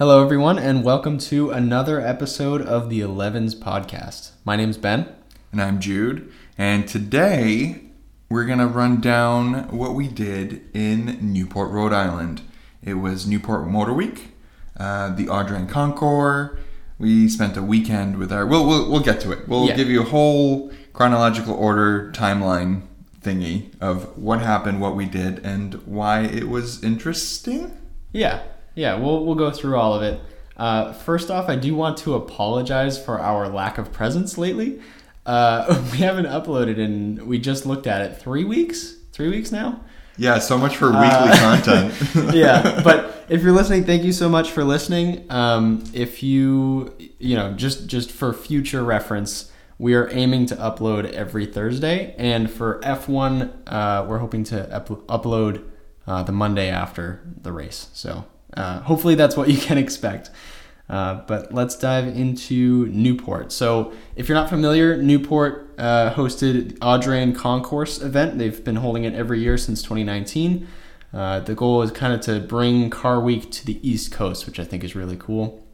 Hello, everyone, and welcome to another episode of the Elevens podcast. My name's Ben. And I'm Jude. And today we're going to run down what we did in Newport, Rhode Island. It was Newport Motor Week, uh, the Audrain Concours. We spent a weekend with our. We'll, we'll, we'll get to it. We'll Yeah. give you a whole chronological order timeline thingy of what happened, what we did, and why it was interesting. Yeah, yeah, we'll, we'll go through all of it. Uh, first off, I do want to apologize for our lack of presence lately. Uh, we haven't uploaded and we just looked at it, three weeks? Three weeks now? Yeah, so much for weekly Uh, content. yeah, but if you're listening, thank you so much for listening. Um, if you, you know, just just for future reference, we are aiming to upload every Thursday, and for F1, uh, we're hoping to up- upload uh, the Monday after the race. So uh, hopefully that's what you can expect. Uh, but let's dive into Newport. So, if you're not familiar, Newport uh, hosted Audrain Concours event. They've been holding it every year since 2019. Uh, the goal is kind of to bring Car Week to the East Coast, which I think is really cool.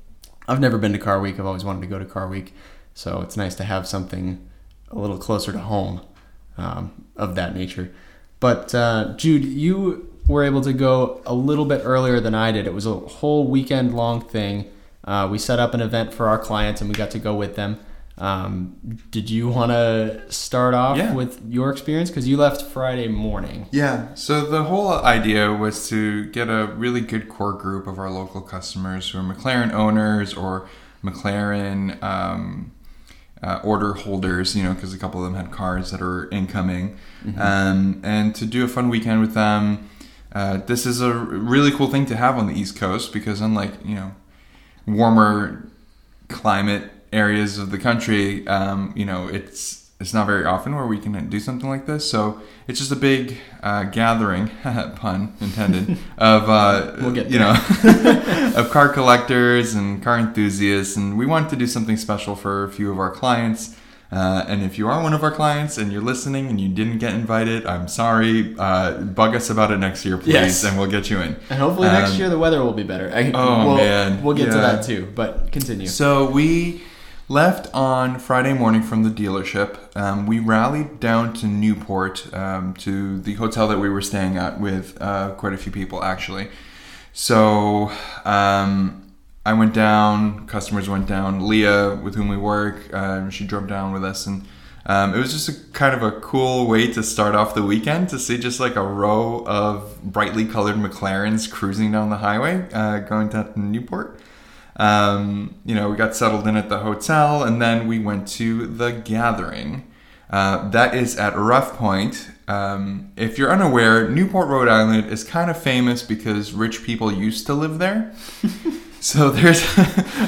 I've never been to Car Week. I've always wanted to go to Car Week, so it's nice to have something a little closer to home um, of that nature. But uh, Jude, you were able to go a little bit earlier than I did. It was a whole weekend long thing. Uh, we set up an event for our clients, and we got to go with them. Um, did you want to start off Yeah. with your experience? Because you left Friday morning. Yeah, so the whole idea was to get a really good core group of our local customers who are McLaren owners or McLaren um, uh, order holders, you know, because a couple of them had cars that are incoming, um, and to do a fun weekend with them. Uh, this is a really cool thing to have on the East Coast because, unlike, you know, warmer climate areas of the country, um, you know, it's it's not very often where we can do something like this. So it's just a big uh, gathering, pun intended, of uh, We'll you know of car collectors and car enthusiasts, and we wanted to do something special for a few of our clients. Uh, and if you are one of our clients and you're listening and you didn't get invited, I'm sorry. Uh, bug us about it next year, please, Yes. and we'll get you in. And hopefully next Um, year the weather will be better. I, Oh, we'll, man. we'll get to that too. But continue. So we left on Friday morning from the dealership. Um, we rallied down to Newport um, to the hotel that we were staying at with uh, quite a few people actually. So um, I went down. Customers went down. Leah, with whom we work, um, she drove down with us and. Um, it was just a kind of a cool way to start off the weekend to see just like a row of brightly colored McLarens cruising down the highway, uh, going to Newport. Um, you know, we got settled in at the hotel, and then we went to the gathering. Uh, that is at Rough Point. Um, if you're unaware, Newport, Rhode Island is kind of famous because rich people used to live there. so there's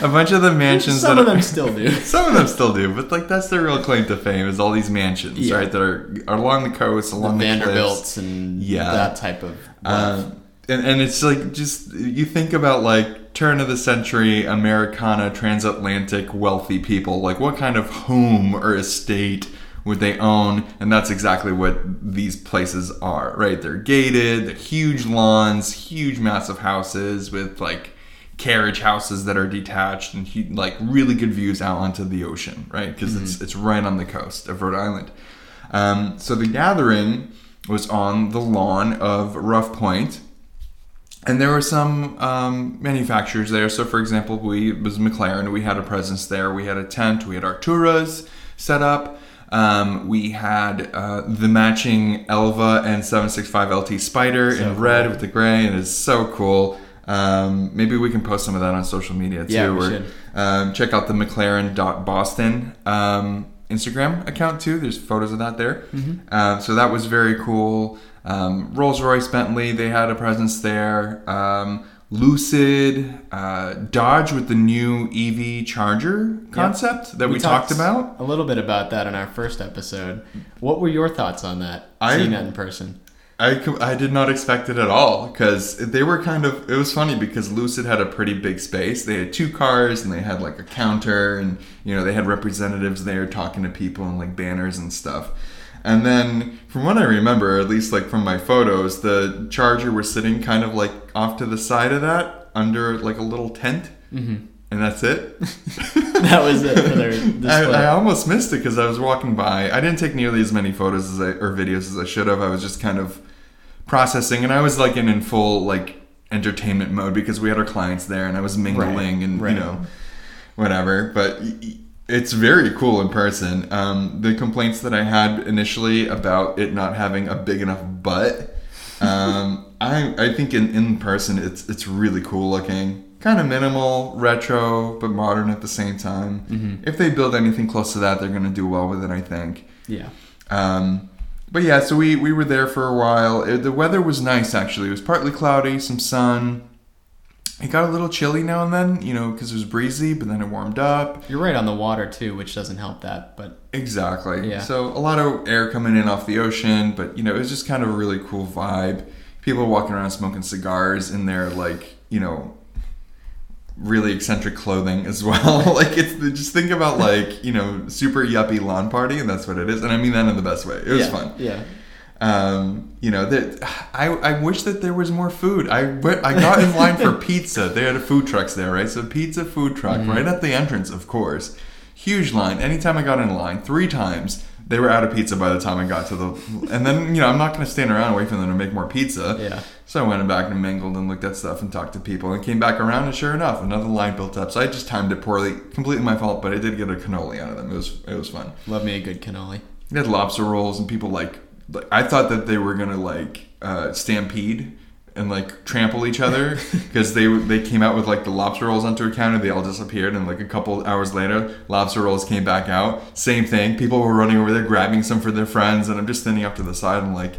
a bunch of the mansions Some that of them are- still do. some of them still do, but like that's their real claim to fame is all these mansions, Yeah. right? That are, are along the coast, The along the, cliffs. Vanderbilts and Yeah. that type of. Um, and, and it's like just you think about like turn of the century Americana transatlantic wealthy people like what kind of home or estate would they own and that's exactly what these places are right they're gated they're huge lawns huge massive houses with like carriage houses that are detached and he, like really good views out onto the ocean right because it's it's right on the coast of Rhode Island um, so the gathering was on the lawn of Rough Point, and there were some um, manufacturers there. So, for example, we it was McLaren. We had a presence there. We had a tent. We had Arturas set up. Um, we had uh, the matching Elva and 765 LT Spider So in red cool. with the gray. And It is so cool. Um, maybe we can post some of that on social media too. Yeah, we or, should. Um, check out the McLaren.Boston um, Instagram account too. There's photos of that there. Mm-hmm. Um, so that was very cool. Um, Rolls Royce, Bentley, they had a presence there. Um, Lucid, uh, Dodge with the new EV charger concept that we, talked, about. a little bit about that in our first episode. What were your thoughts on that? I- seeing that in person. I, I did not expect it at all because they were kind of it was funny because Lucid had a pretty big space. They had two cars and they had like a counter and you know they had representatives there talking to people and like banners and stuff. And then from what I remember, at least like from my photos, the charger was sitting kind of like off to the side of that under like a little tent, Mm-hmm. and that's it. That was it for their display. I, I almost missed it because I was walking by. I didn't take nearly as many photos as I, or videos as I should have. I was just kind of processing, and I was like in, in full like entertainment mode because we had our clients there, and I was mingling Right, and right. you know whatever. But it's very cool in person. Um, the complaints that I had initially about it not having a big enough butt, um, I I think in, in person it's it's really cool looking. Kind of minimal, retro, but modern at the same time. Mhm. If they build anything close to that, they're going to do well with it, I think. yeah. Um, but yeah, so we, we were there for a while. It, the weather was nice, actually. It was partly cloudy, some sun. It got a little chilly now and then, you know, because it was breezy, but then it warmed up. You're right on the water too, which doesn't help that. But Exactly. Yeah. So a lot of air coming in off the ocean, but, you know, it was just kind of a really cool vibe. People walking around smoking cigars in their, like, you know, really eccentric clothing as well. like it's just think about like you know super yuppie lawn party, and that's what it is. And I mean that in the best way. It was yeah, fun. Yeah. Um, you know that I I wish that there was more food. I went, I got in line for pizza. They had a food trucks there, right? So pizza food truck Mm-hmm. right at the entrance, of course. Huge line. Anytime I got in line, three times. They were out of pizza by the time I got to the, and then you know I'm not going to stand around and wait for them to make more pizza. Yeah. So I went back and mingled and looked at stuff and talked to people and came back around and sure enough another line built up. So I just timed it poorly, completely my fault, but I did get a cannoli out of them. It was it was fun. Love me a good cannoli. We had lobster rolls and people like, like I thought that they were gonna like uh, stampede and like trample each other because they they came out with like the lobster rolls onto a counter. They all disappeared and like a couple hours later, lobster rolls came back out. Same thing. People were running over there grabbing some for their friends, and I'm just standing up to the side and like.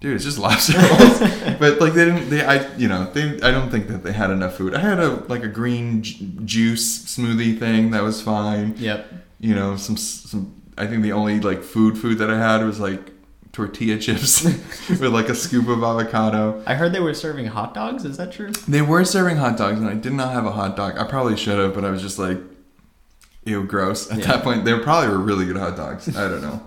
Dude, it's just lobster rolls, but like they didn't. They, I, you know, they. I don't think that they had enough food. I had a like a green ju- juice smoothie thing that was fine Yep. you know some some i think the only like food food that i had was like tortilla chips with like a scoop of avocado I heard they were serving hot dogs. Is that true? they were serving hot dogs and i did not have a hot dog i probably should have but i was just like ew gross at Yeah. that point they probably were really good hot dogs i don't know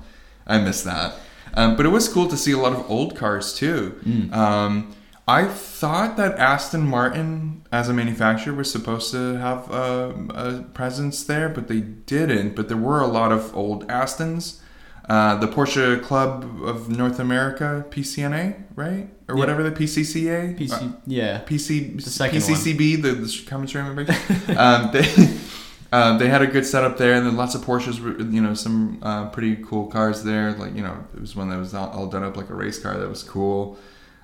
i missed that um, but it was cool to see a lot of old cars too um, I thought that Aston Martin, as a manufacturer, was supposed to have um, a presence there, but they didn't. But there were a lot of old Astons. Uh, the Porsche Club of North America, PCNA, right? Or Yeah. whatever the PCCA? PC. Uh, yeah. PC, The second PCCB, the, the common member. um, they, um, they had a good setup there, and then lots of Porsches. You know, some uh, pretty cool cars there. Like you know, it was one that was all, all done up like a race car. That was cool.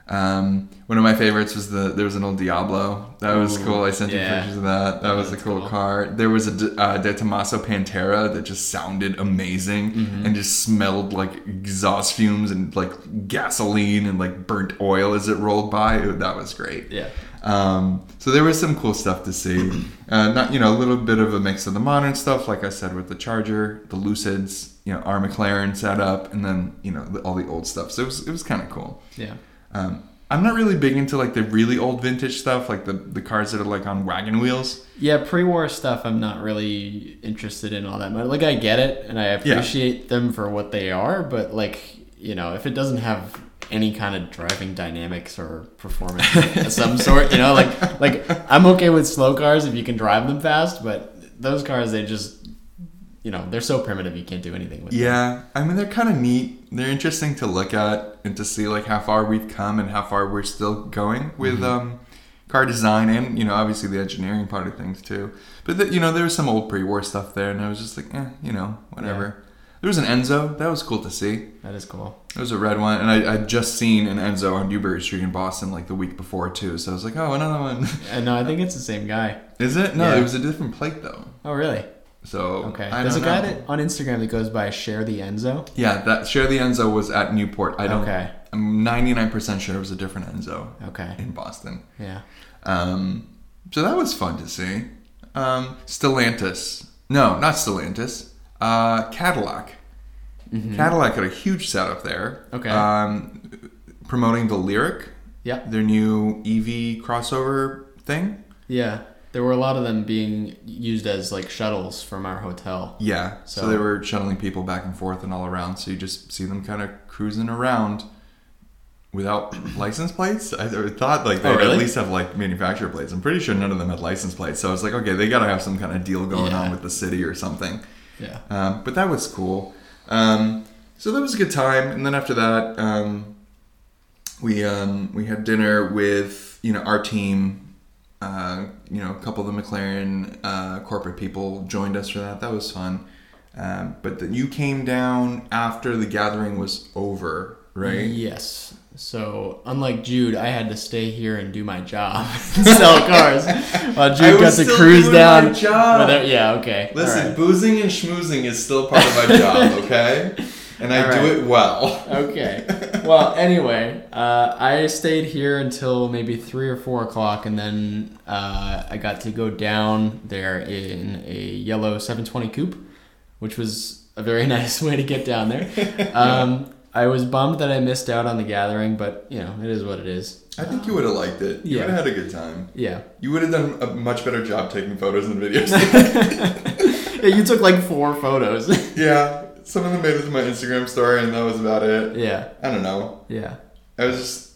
Um, one of my favorites was the there was an old Diablo that was Ooh, cool. I sent you pictures of that. That was a cool, cool. car. There was a uh, De Tomaso Pantera that just sounded amazing Mm-hmm. and just smelled like exhaust fumes and like gasoline and like burnt oil as it rolled by. It- that was great. Yeah. Um, so there was some cool stuff to see. Uh, not you know a little bit of a mix of the modern stuff, like I said with the Charger, the Lucids, you know our McLaren setup, and then you know the, all the old stuff. So it was it was kind of cool. Yeah. Um, I'm not really big into like the really old vintage stuff, like the the cars that are like on wagon wheels. Yeah, pre-war stuff I'm not really interested in all that much. Like I get it and I appreciate them for what they are, but like, you know, if it doesn't have any kind of driving dynamics or performance of some sort, you know, like like I'm okay with slow cars if you can drive them fast, but those cars they just you know, they're so primitive you can't do anything with them. Yeah, I mean they're kind of neat. They're interesting to look at and to see like how far we've come and how far we're still going with um, car design and you know obviously the engineering part of things too. But the, you know there was some old pre-war stuff there, and I was just like, eh, you know, whatever. There was an Enzo that was cool to see. That is cool. It was a red one, and I I'd just seen an Enzo on Newbury Street in Boston like the week before too. So I was like, oh, another one. And no, I think it's the same guy. Is it? No, Yeah. it was a different plate though. Oh really? So Okay. I There's a guy know. that on Instagram that goes by Share the Enzo. Yeah, that share the Enzo was at Newport. I don't. Okay. I'm 99% sure it was a different Enzo Okay. in Boston. Yeah. Um, so that was fun to see. Um, Stellantis. No, not Stellantis. Uh, Cadillac. Cadillac had a huge setup there. Okay. Um, promoting the Lyriq, Yeah. their new EV crossover thing. Yeah, there were a lot of them being used as like shuttles from our hotel. Yeah. So, So- they were shuttling people back and forth and all around. So you just see them kind of cruising around. without license plates. I thought like they'd Oh, really? at least have like manufacturer plates. I'm pretty sure none of them had license plates. So I was like, okay, they gotta have some kind of deal going Yeah. on with the city or something. Yeah. Um, but that was cool. Um, so that was a good time. And then after that, um, we um, we had dinner with you know our team. Uh, you know, a couple of the McLaren uh, corporate people joined us for that. That was fun. Um, but then you came down after the gathering was over, right? Yes. So unlike Jude, I had to stay here and do my job, sell cars, while I Jude got was to still cruise doing down. my job. without- yeah. Okay. Listen, right. boozing and schmoozing is still part of my job, okay? And I All do it well. Okay. Well, anyway, uh, I stayed here until maybe three or four o'clock, and then uh, I got to go down there in a yellow 720 coupe, which was a very nice way to get down there. Um, I was bummed that I missed out on the gathering, but you know, it is what it is. I think you would have liked it. You Yeah. would have had a good time. Yeah. You would have done a much better job taking photos and videos. Yeah, you took like four photos. yeah, some of them made it to my Instagram story, and that was about it. yeah. I don't know. Yeah. I was just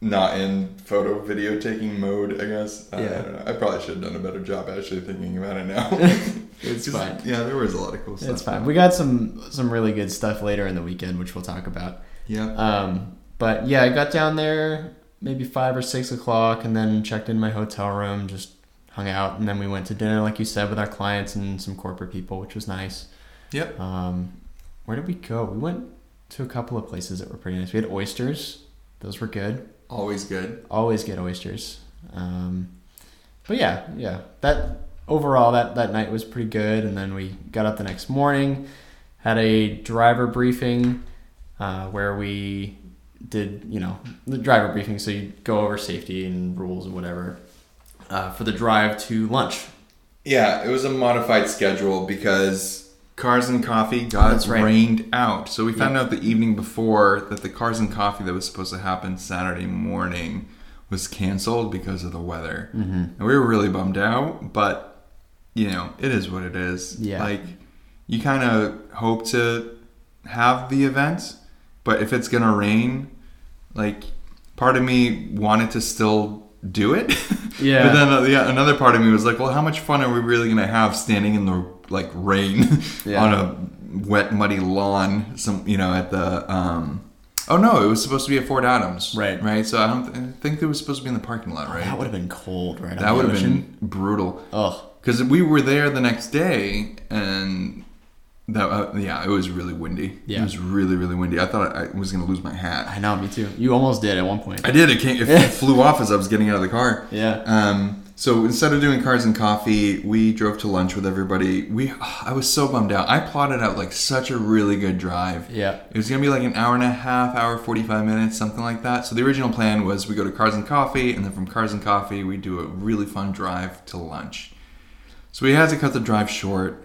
not in photo video taking mode, I guess. I, I Yeah. don't know. I probably should have done a better job actually thinking about it now. it's fine. Yeah, there was a lot of cool stuff. It's fine. We got some some really good stuff later in the weekend, which we'll talk about. Yeah. Um, but yeah, I got down there maybe five or six o'clock, and then checked in my hotel room, just hung out, and then we went to dinner, like you said, with our clients and some corporate people, which was nice. Yep. Um, where did we go? We went to a couple of places that were pretty nice. We had oysters; those were good. Always good. Always get oysters. Um, but yeah, yeah, that overall that that night was pretty good. And then we got up the next morning, had a driver briefing uh, where we did you know the driver briefing. So you go over safety and rules and whatever uh, for the drive to lunch. Yeah, it was a modified schedule because Cars and Coffee got right. rained out. So we found out the evening before that the Cars and Coffee that was supposed to happen Saturday morning was canceled because of the weather. Mm-hmm. And we were really bummed out, but you know, it is what it is. Yeah. Like you kind of hope to have the event, but if it's going to rain, like part of me wanted to still do it. Yeah. But then uh, yeah, another part of me was like, well, how much fun are we really going to have standing in the like rain Yeah. on a wet muddy lawn some you know at the um Oh no, it was supposed to be at Fort Adams. Right. Right. So I don't th- I think it was supposed to be in the parking lot, right? That would have been cold, right? That would have been brutal. Ugh. Because we were there the next day, and that uh, yeah, it was really windy. Yeah. it was really really windy. I thought I was gonna lose my hat. I know, me too. You almost did at one point. I did. It, came, it flew off as I was getting out of the car. Yeah. Um, so instead of doing cars and coffee, we drove to lunch with everybody. We I was so bummed out. I plotted out like such a really good drive. Yeah. It was gonna be like an hour and a half, hour forty five minutes, something like that. So the original plan was we go to Cars and Coffee, and then from Cars and Coffee we do a really fun drive to lunch. So we had to cut the drive short,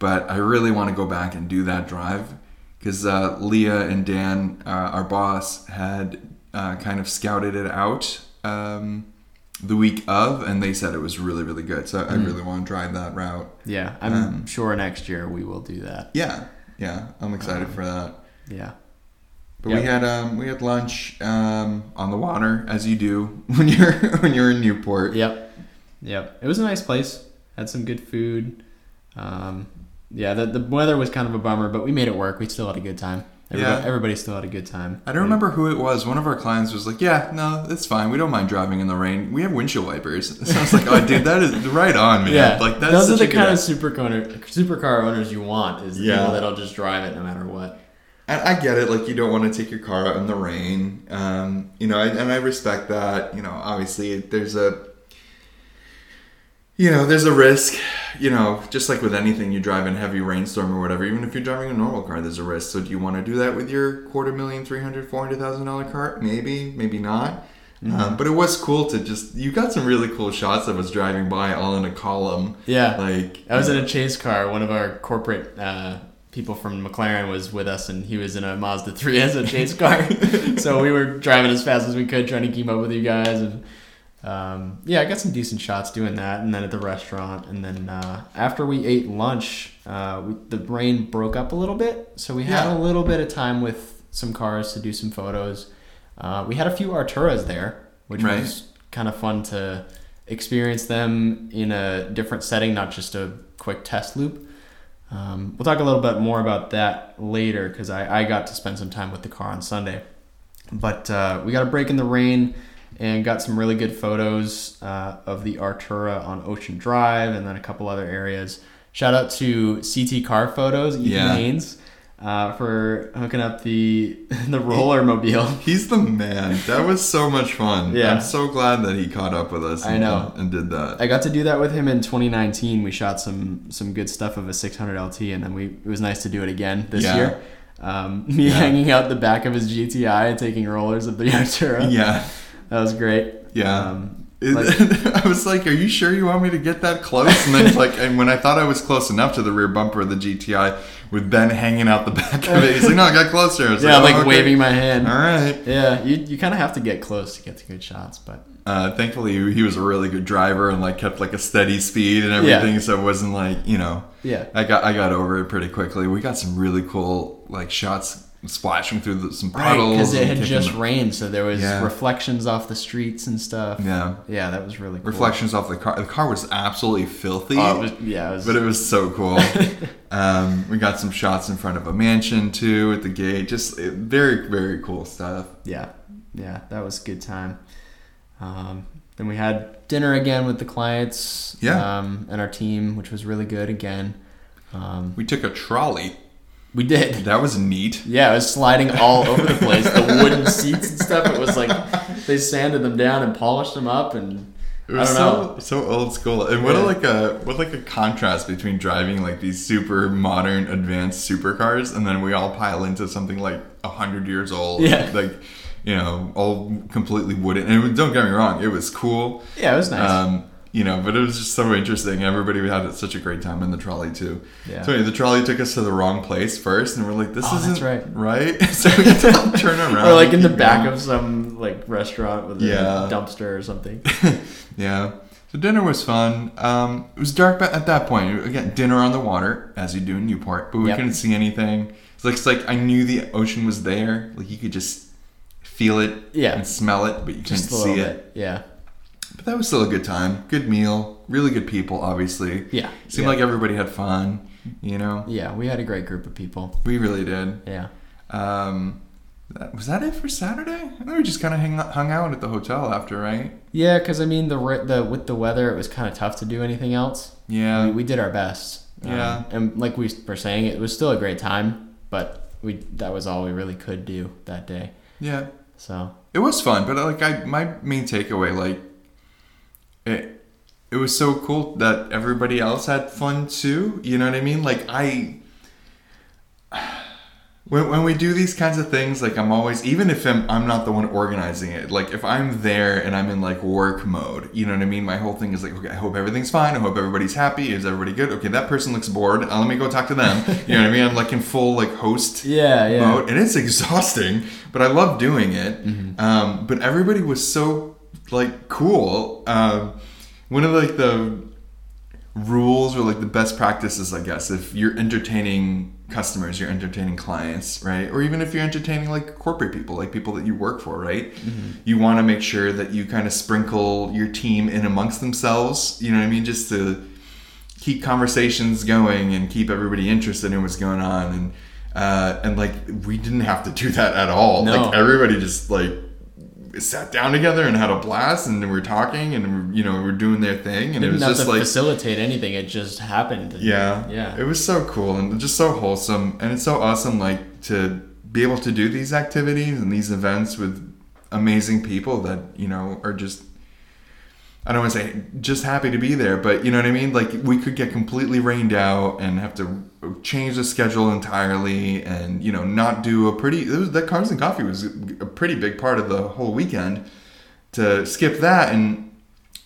but I really want to go back and do that drive because uh, Leah and Dan, uh, our boss, had uh, kind of scouted it out um, the week of, and they said it was really really good. So I really want to drive that route. Yeah. I'm Um, sure next year we will do that. Yeah, yeah, I'm excited for that. Yeah. But Yep. we had um, we had lunch um, on the water as you do when you're when you're in Newport. Yep. Yep. It was a nice place. Had some good food. Um, yeah, the, the weather was kind of a bummer, but we made it work. We still had a good time. Everybody, Yeah. everybody still had a good time. I don't remember who it was. One of our clients was like, "Yeah, no, it's fine. We don't mind driving in the rain. We have windshield wipers." So I was like, "Oh, dude, that is right on, man. Yeah, like that's those are the kind of supercar supercar owners you want. Is Yeah. people that'll just drive it no matter what. And I get it. Like you don't want to take your car out in the rain. Um, you know, and I respect that. You know, obviously there's a, you know, there's a risk. You know, just like with anything, you drive in heavy rainstorm or whatever. Even if you're driving a normal car, there's a risk. So do you want to do that with your quarter million, three hundred, four hundred thousand dollar car? Maybe, maybe not. Um, but it was cool to just you got some really cool shots of us driving by all in a column. Yeah, Like I was in a chase car. One of our corporate uh, people from McLaren was with us, and he was in a Mazda 3 as a chase car. so we were driving as fast as we could, trying to keep up with you guys. And um, yeah, I got some decent shots doing that. And then at the restaurant, and then uh, after we ate lunch, uh, we, the rain broke up a little bit, so we had Yeah. a little bit of time with some cars to do some photos. Uh, we had a few Arturas there, which Right. was kind of fun to experience them in a different setting, not just a quick test loop. Um, we'll talk a little bit more about that later because I, I got to spend some time with the car on Sunday. But uh, we got a break in the rain and got some really good photos uh, of the Artura on Ocean Drive and then a couple other areas. Shout out to CT Car Photos, Ethan Yeah. Haynes, uh, for hooking up the the roller mobile. He's the man. That was so much fun. Yeah. I'm so glad that he caught up with us. I and, know. and did that. I got to do that with him in 2019. We shot some some good stuff of a 600 LT, and then we it was nice to do it again this Yeah. year. Um, me Yeah. hanging out the back of his GTI and taking rollers of the Artura. yeah. That was great. Yeah. Um, Like- I was like, "Are you sure you want me to get that close?" And then, like, and when I thought I was close enough to the rear bumper of the GTI, with Ben hanging out the back of it, he's like, "No, I got closer." I yeah, "Oh, like okay." waving my hand. All right. Yeah, you, you kind of have to get close to get to good shots, but Uh, thankfully, he was a really good driver and like kept like a steady speed and Yeah. everything, so it wasn't like you know. yeah, I got I got over it pretty quickly. We got some really cool like shots splashing through the, some right, puddles because it had just the- rained, so there was Yeah. reflections off the streets and stuff. yeah Yeah, that was really cool. reflections off the car. The car was absolutely filthy. Oh, it was, yeah, it was, but it was so cool. um, we got some shots in front of a mansion too at the gate. Just eh, very, very cool stuff. yeah, yeah, that was a good time. Um, then we had dinner again with the clients, Yeah. um, and our team, which was really good again. Um, We took a trolley. We did. That was neat. Yeah, it was sliding all over the place. The wooden seats and stuff. It was like they sanded them down and polished them up, and It I was don't know. so so old school. And what a, like a what like a contrast between driving like these super modern advanced supercars and then we all pile into something like a hundred years old. Yeah. Like you know, all completely wooden. And don't get me wrong, it was cool. Yeah, it was nice. Um, you know, but it was just so interesting. Everybody had such a great time in the trolley too. Yeah. So anyway, the trolley took us to the wrong place first, and we're like, "This Oh, isn't right. right." so we had to turn around. or like in the back going. of some like restaurant with Yeah. a dumpster or something. Yeah. So dinner was fun. Um, it was dark at that point. Again, dinner on the water, as you do in Newport, but we Yep. couldn't see anything. It's like, it's like I knew the ocean was there. Like you could just feel it Yeah. and smell it, but you Just couldn't see it. Yeah. But that was still a good time. Good meal. Really good people, obviously. Yeah. Seemed yeah. like everybody had fun. You know, Yeah, we had a great group of people. we really did. Yeah. Um, that, was that it for Saturday? I think we just kind of hung, hung out at the hotel after, right? Yeah, because I mean the the with the weather, it was kind of tough to do anything else. Yeah. we, we did our best. Um, Yeah. and like we were saying, it was still a great time, but we that was all we really could do that day. yeah. So It was fun, but like I, my main takeaway, like it, it was so cool that everybody else had fun too. You know what I mean? Like I, when when we do these kinds of things, like I'm always, even if I'm I'm not the one organizing it, like if I'm there and I'm in like work mode, you know what I mean? My whole thing is like, okay, I hope everything's fine. I hope everybody's happy. Is everybody good? Okay, that person looks bored. Uh, let me go talk to them. You know what I mean? I'm like in full like host yeah, yeah, mode, and it's exhausting, but I love doing it. Um, but everybody was so like cool. Um, one of like the rules or like the best practices, I guess, if you're entertaining customers, you're entertaining clients, right? Or even if you're entertaining like corporate people, like people that you work for, right? You want to make sure that you kind of sprinkle your team in amongst themselves. You know what I mean? Just to keep conversations going and keep everybody interested in what's going on and uh, and like we didn't have to do that at all No. like everybody just like sat down together and had a blast and we were talking and you know we were doing their thing and Didn't it was just to like facilitate anything. It just happened. yeah yeah. it was so cool and just so wholesome and it's so awesome like to be able to do these activities and these events with amazing people that you know are just I don't want to say just happy to be there, but you know what I mean? Like we could get completely rained out and have to change the schedule entirely and you know not do a pretty it was, that cars and coffee was a pretty big part of the whole weekend to skip that and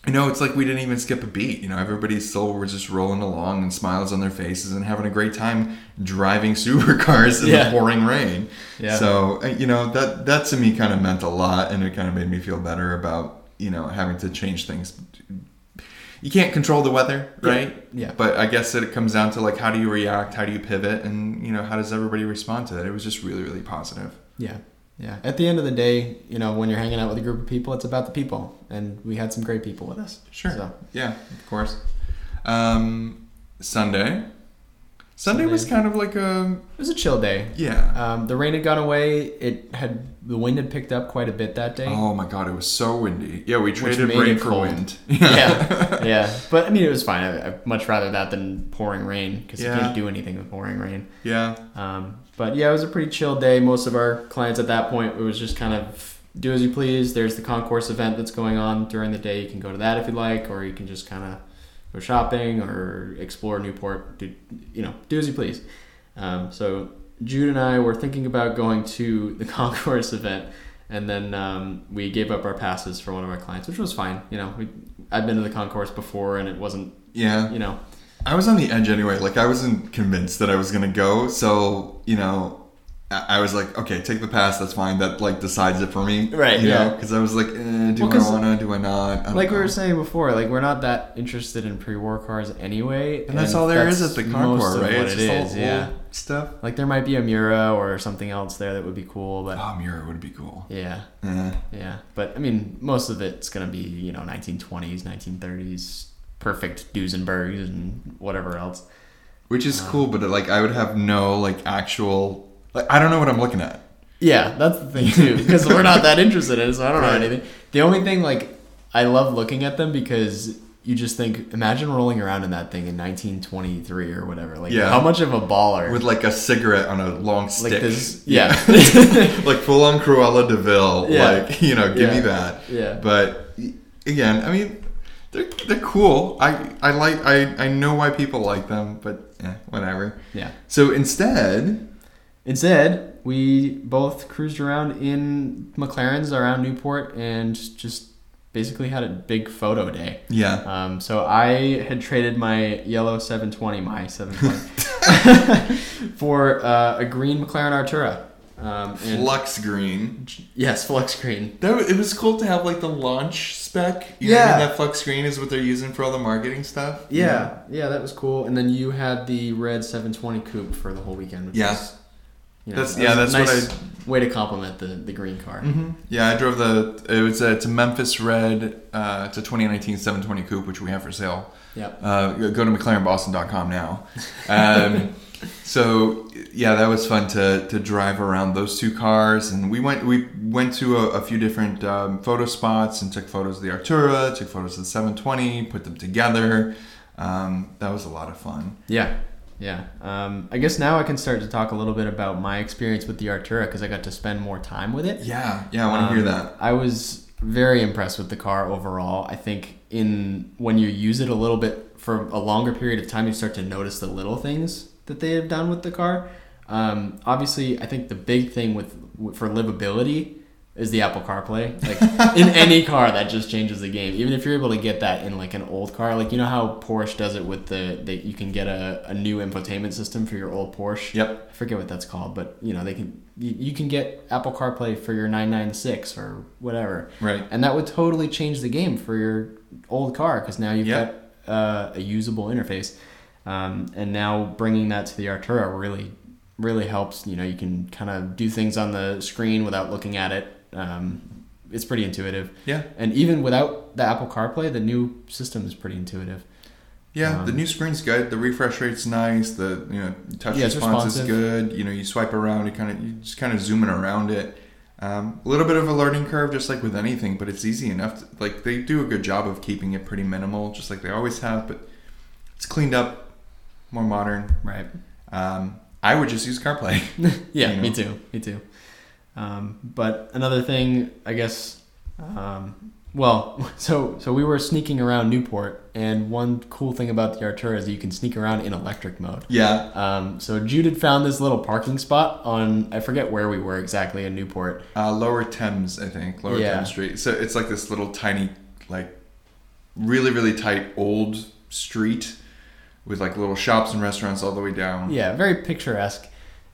you know it's like we didn't even skip a beat you know everybody still was just rolling along and smiles on their faces and having a great time driving supercars in Yeah. the pouring rain Yeah. so uh, you know that that to me kind of meant a lot and it kind of made me feel better about you know having to change things you can't control the weather Yeah. right Yeah. but i guess it comes down to like how do you react how do you pivot and you know how does everybody respond to that it was just really really positive Yeah. yeah. At the end of the day, you know, when you're hanging out with a group of people, it's about the people, and we had some great people with us. Sure. So Yeah, of course. Um, Sunday. Sunday was kind of like a it was a chill day. yeah. Um, the rain had gone away. It had the wind had picked up quite a bit that day. Oh my god, it was so windy. Yeah, we traded rain for wind. yeah, yeah. But I mean, it was fine. I, I'd much rather that than pouring rain because Yeah. you can't do anything with pouring rain. yeah. Um, but yeah, it was a pretty chill day. Most of our clients at that point, it was just kind of do as you please. There's the concours event that's going on during the day. You can go to that if you like, or you can just kind of go shopping or explore Newport. Do you know? Do as you please. Um, so Jude and I were thinking about going to the concours event, and then um, we gave up our passes for one of our clients, which was fine. You know, we I'd been to the concours before, and it wasn't. Yeah. You know, I was on the edge anyway. Like I wasn't convinced that I was gonna go, so you know, I, was like, okay, take the pass. That's fine. That like decides it for me, Right, You yeah. know, because I was like, eh, do Well, I wanna? Do I not? I like we were saying before, like we're not that interested in pre-war cars anyway, and that's all there is that's at the of right? It's it is, yeah. stuff. Like there might be a Miura or something else there that would be cool, but Oh, Miura would be cool. yeah, yeah. But I mean, most of it's gonna be you know 1920s, 1930s, perfect Duesenbergs and whatever else. Which is Uh. cool, but like I would have no like actual like I don't know what I'm looking at. Yeah, that's the thing too, because we're not that interested in it, so I don't know anything. The only thing, like, I love looking at them because you just think, imagine rolling around in that thing in 1923 or whatever. Like, Yeah. how much of a baller. With like a cigarette on a long stick. like this, yeah, like full on Cruella de Vil. Yeah. Like, you know, give me that. yeah, But again, I mean, they're, they're cool. I, I like I, I know why people like them, but eh, whatever. yeah. So instead, Instead, we both cruised around in McLarens around Newport and just basically had a big photo day. yeah, Um, so I had traded my yellow 720, my 720, for uh, a green McLaren Artura. Um, flux green. yes, flux green. That, it was cool to have like the launch spec. Yeah. that flux green is what they're using for all the marketing stuff. Yeah, yeah, that was cool. And then you had the red 720 coupe for the whole weekend. Which Yeah. was, you know, That's- that yeah, was a what nice way to compliment the, the green car. hmm Yeah, I drove the. It was a, it's a Memphis Red. Uh, it's a 2019 720 coupe, which we have for sale. Yep. Uh, go to McLarenBoston.com now. Um, so yeah, that was fun to to drive around those two cars, and we went we went to a, a few different um, photo spots and took photos of the Artura, took photos of the 720, put them together. Um, that was a lot of fun. Yeah, yeah. Um, I guess now I can start to talk a little bit about my experience with the Artura because I got to spend more time with it. Yeah, yeah, I want to hear Um, that. I was very impressed with the car overall. I think in when you use it a little bit for a longer period of time, you start to notice the little things that they have done with the car. Um, obviously, I think the big thing with for livability is the Apple CarPlay. Like in any car, that just changes the game. Even if you're able to get that in like an old car, like you know how Porsche does it with the that you can get a, a new infotainment system for your old Porsche. Yep. I forget what that's called, but you know they can you, you can get Apple CarPlay for your 996 or whatever, Right. and that would totally change the game for your old car because now you've Yep. got uh, a usable interface, um, and now bringing that to the Artura really really helps. You know you can kind of do things on the screen without looking at it. Um, it's pretty intuitive, Yeah. and even without the Apple CarPlay, the new system is pretty intuitive. Yeah, the Um, new screen's good. The refresh rate's nice. The you know touch Yeah, response is good. You know, you swipe around, you kind of you just kind of zooming around it. Um, a little bit of a learning curve, just like with anything, but it's easy enough. To, like they do a good job of keeping it pretty minimal, just like they always have. But it's cleaned up, more modern. Right. Um, I would just use CarPlay. Yeah, You me too. Me too. Um, but another thing, I guess, um, well, so so we were sneaking around Newport, and one cool thing about the Artura is you can sneak around in electric mode. yeah, Um, so Jude had found this little parking spot on I forget where we were exactly in Newport. uh, Lower Thames, I think, Lower Yeah. Thames Street. So it's like this little tiny, like, really really tight old street with like little shops and restaurants all the way down. Yeah, very picturesque.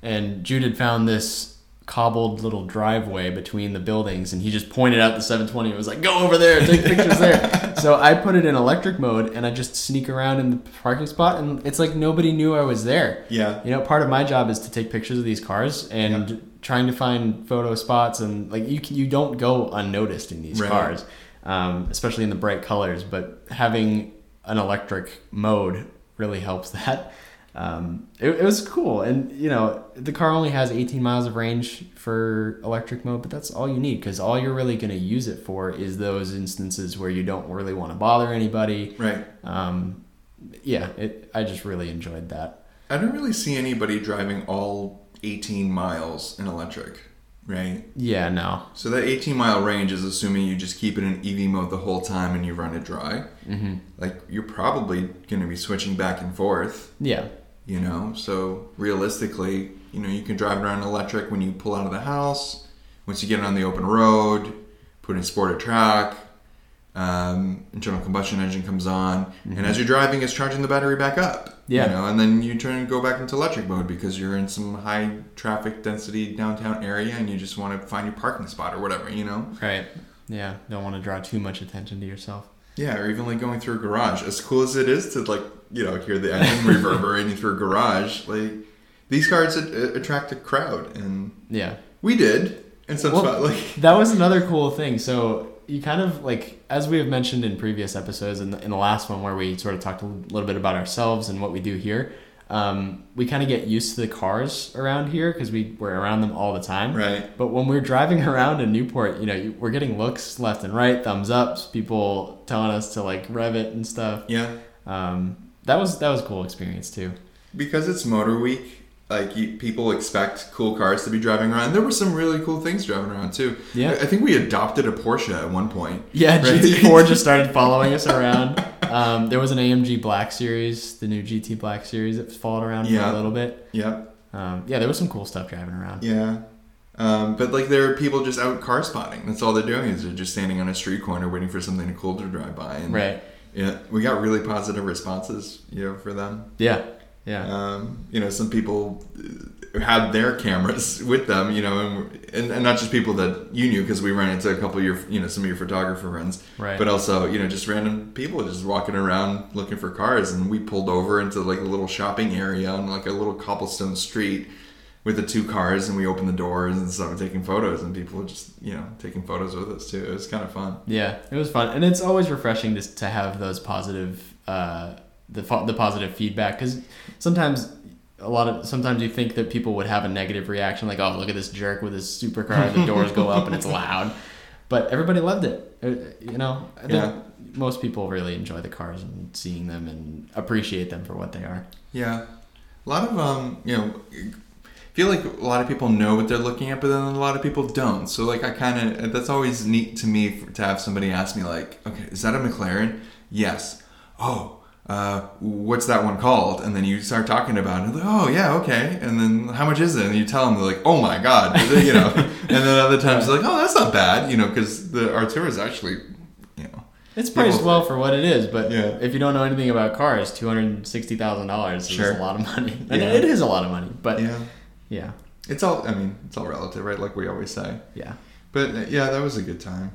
And Jude had found this cobbled little driveway between the buildings and he just pointed out the 720 and was like go over there take pictures there so i put it in electric mode and i just sneak around in the parking spot and it's like nobody knew i was there Yeah. you know part of my job is to take pictures of these cars and Yeah. trying to find photo spots and like you you don't go unnoticed in these Right. cars um, especially in the bright colors but having an electric mode really helps that um, it, it was cool and you know the car only has 18 miles of range for electric mode but that's all you need because all you're really going to use it for is those instances where you don't really want to bother anybody Right. um, yeah it, i just really enjoyed that I don't really see anybody driving all 18 miles in electric, right? yeah no So that 18 mile range is assuming you just keep it in EV mode the whole time and you run it dry. mm-hmm. Like you're probably going to be switching back and forth, yeah you know. So realistically, you know, you can drive around electric when you pull out of the house. Once you get on the open road, put in sport or track, um, internal combustion engine comes on, and as you're driving, it's charging the battery back up. Yeah. You know, and then you turn and go back into electric mode because you're in some high traffic density downtown area and you just want to find your parking spot or whatever, you know? Right. Yeah. Don't want to draw too much attention to yourself. Yeah, or even like going through a garage. As cool as it is to like, you know, hear the engine reverberating through a garage, like these cars a- attract a crowd, and Yeah. we did in some Well, spot. Like, That was another cool thing. So you kind of like, as we have mentioned in previous episodes, in the, in the last one where we sort of talked a little bit about ourselves and what we do here, um, we kind of get used to the cars around here because we we're around them all the time. right? But when we're driving around in Newport, you know, you- we're getting looks left and right, thumbs ups, people telling us to like rev it and stuff. Yeah, Um, that was that was a cool experience too. because it's Motor Week. Like you, people expect cool cars to be driving around. There were some really cool things driving around too. Yeah. I, think we adopted a Porsche at one point. Yeah, Right. GT4 just started following us around. Um, there was an AMG Black Series, the new GT Black Series that followed around Yeah. for a little bit. Yep. Um, yeah, there was some cool stuff driving around. Yeah. Um, but like there are people just out car spotting. That's all they're doing is they're just standing on a street corner waiting for something cool to drive by. And Right. Yeah, we got really positive responses, you know, for them. Yeah. Yeah. Um, you know, some people had their cameras with them, you know, and, and, and not just people that you knew because we ran into a couple of your, you know, some of your photographer friends, Right. but also, you know, just random people just walking around looking for cars. And we pulled over into like a little shopping area on like a little cobblestone street with the two cars and we opened the doors and started taking photos and people were just, you know, taking photos with us too. It was kind of fun. Yeah, it was fun, and it's always refreshing to to have those positive, uh, the the positive feedback because sometimes a lot of sometimes you think that people would have a negative reaction, like oh look at this jerk with his supercar, the doors go up and it's loud, but everybody loved it. Uh, You know, Yeah. most people really enjoy the cars and seeing them and appreciate them for what they are. Yeah, a lot of um, you know, feel like a lot of people know what they're looking at, but then a lot of people don't. So like, I kind of that's always neat to me for, to have somebody ask me like, okay, is that a McLaren? Yes. Oh. Uh, what's that one called? And then you start talking about it. Like, oh yeah, okay. And then how much is it? And you tell them, they're like, oh my god, you know. and then other times, they're like, oh, that's not bad, you know, because the Artura is actually, you know, It's priced well for what it is, but Yeah. if you don't know anything about cars, two hundred sixty thousand dollars Sure. is a lot of money, and Yeah. it is a lot of money. But yeah, yeah, it's all. I mean, it's all relative, right? Like we always say. yeah. But uh, yeah, that was a good time.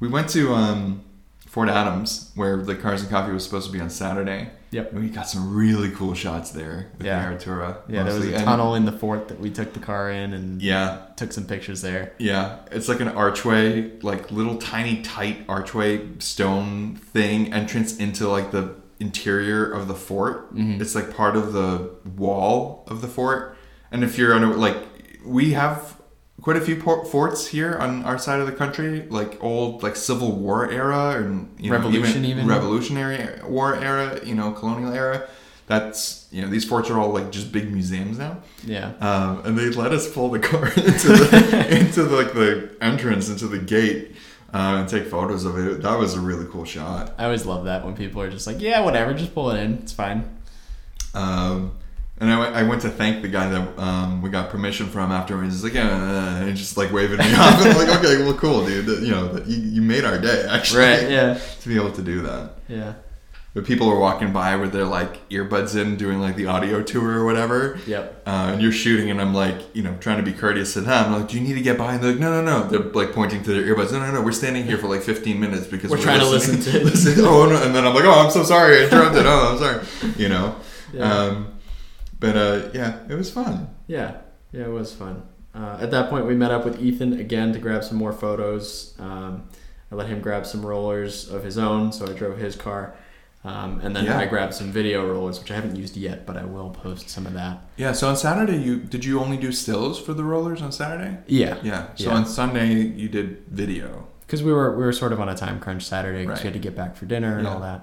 We went to um, Fort Adams, where the Cars and Coffee was supposed to be on Saturday. Yep. And we got some really cool shots there with Yeah. the Artura. Yeah, there was mostly. a And- tunnel in the fort that we took the car in and Yeah, took some pictures there. yeah. It's like an archway, like little tiny tight archway stone thing entrance into like the interior of the fort. Mhm. It's like part of the wall of the fort. And if you're on a like, we have quite a few port forts here on our side of the country, like old like Civil War era and you know, Revolution even. Revolutionary War era, you know, colonial era. That's you know these forts are all like just big museums now. Yeah. Um, and they let us pull the car into the into like the entrance into the gate uh, and take photos of it. That was a really cool shot. I always love that when people are just like, yeah, whatever, just pull it in. It's fine. Um, and I went, to thank the guy that um, we got permission from afterwards. He's like, yeah, and just like waving me off. And I'm like, okay, well, cool, dude. That, you know, that you, you made our day actually. Right. Yeah. To be able to do that. Yeah. but people are walking by with their like earbuds in, doing like the audio tour or whatever. Yep. Uh, and you're shooting, and I'm like, you know, trying to be courteous to them. I'm like, do you need to get by? And they're like, no, no, no. They're like pointing to their earbuds. No, no, no. We're standing here for like 15 minutes because We're trying to listen to- listen- oh, no. And then I'm like, oh, I'm so sorry, I interrupted. oh, I'm sorry. You know. Yeah. Um, but uh, yeah, it was fun. Yeah, yeah, it was fun. Uh, at that point, we met up with Ethan again to grab some more photos. Um, I let him grab some rollers of his own, so I drove his car. Um, and then Yeah. I grabbed some video rollers, which I haven't used yet, but I will post some of that. Yeah. So on Saturday, you did you only do stills for the rollers on Saturday? Yeah, Yeah. So Yeah. on Sunday, you did video. because we were we were sort of on a time crunch Saturday because Right. we had to get back for dinner and Yeah. all that.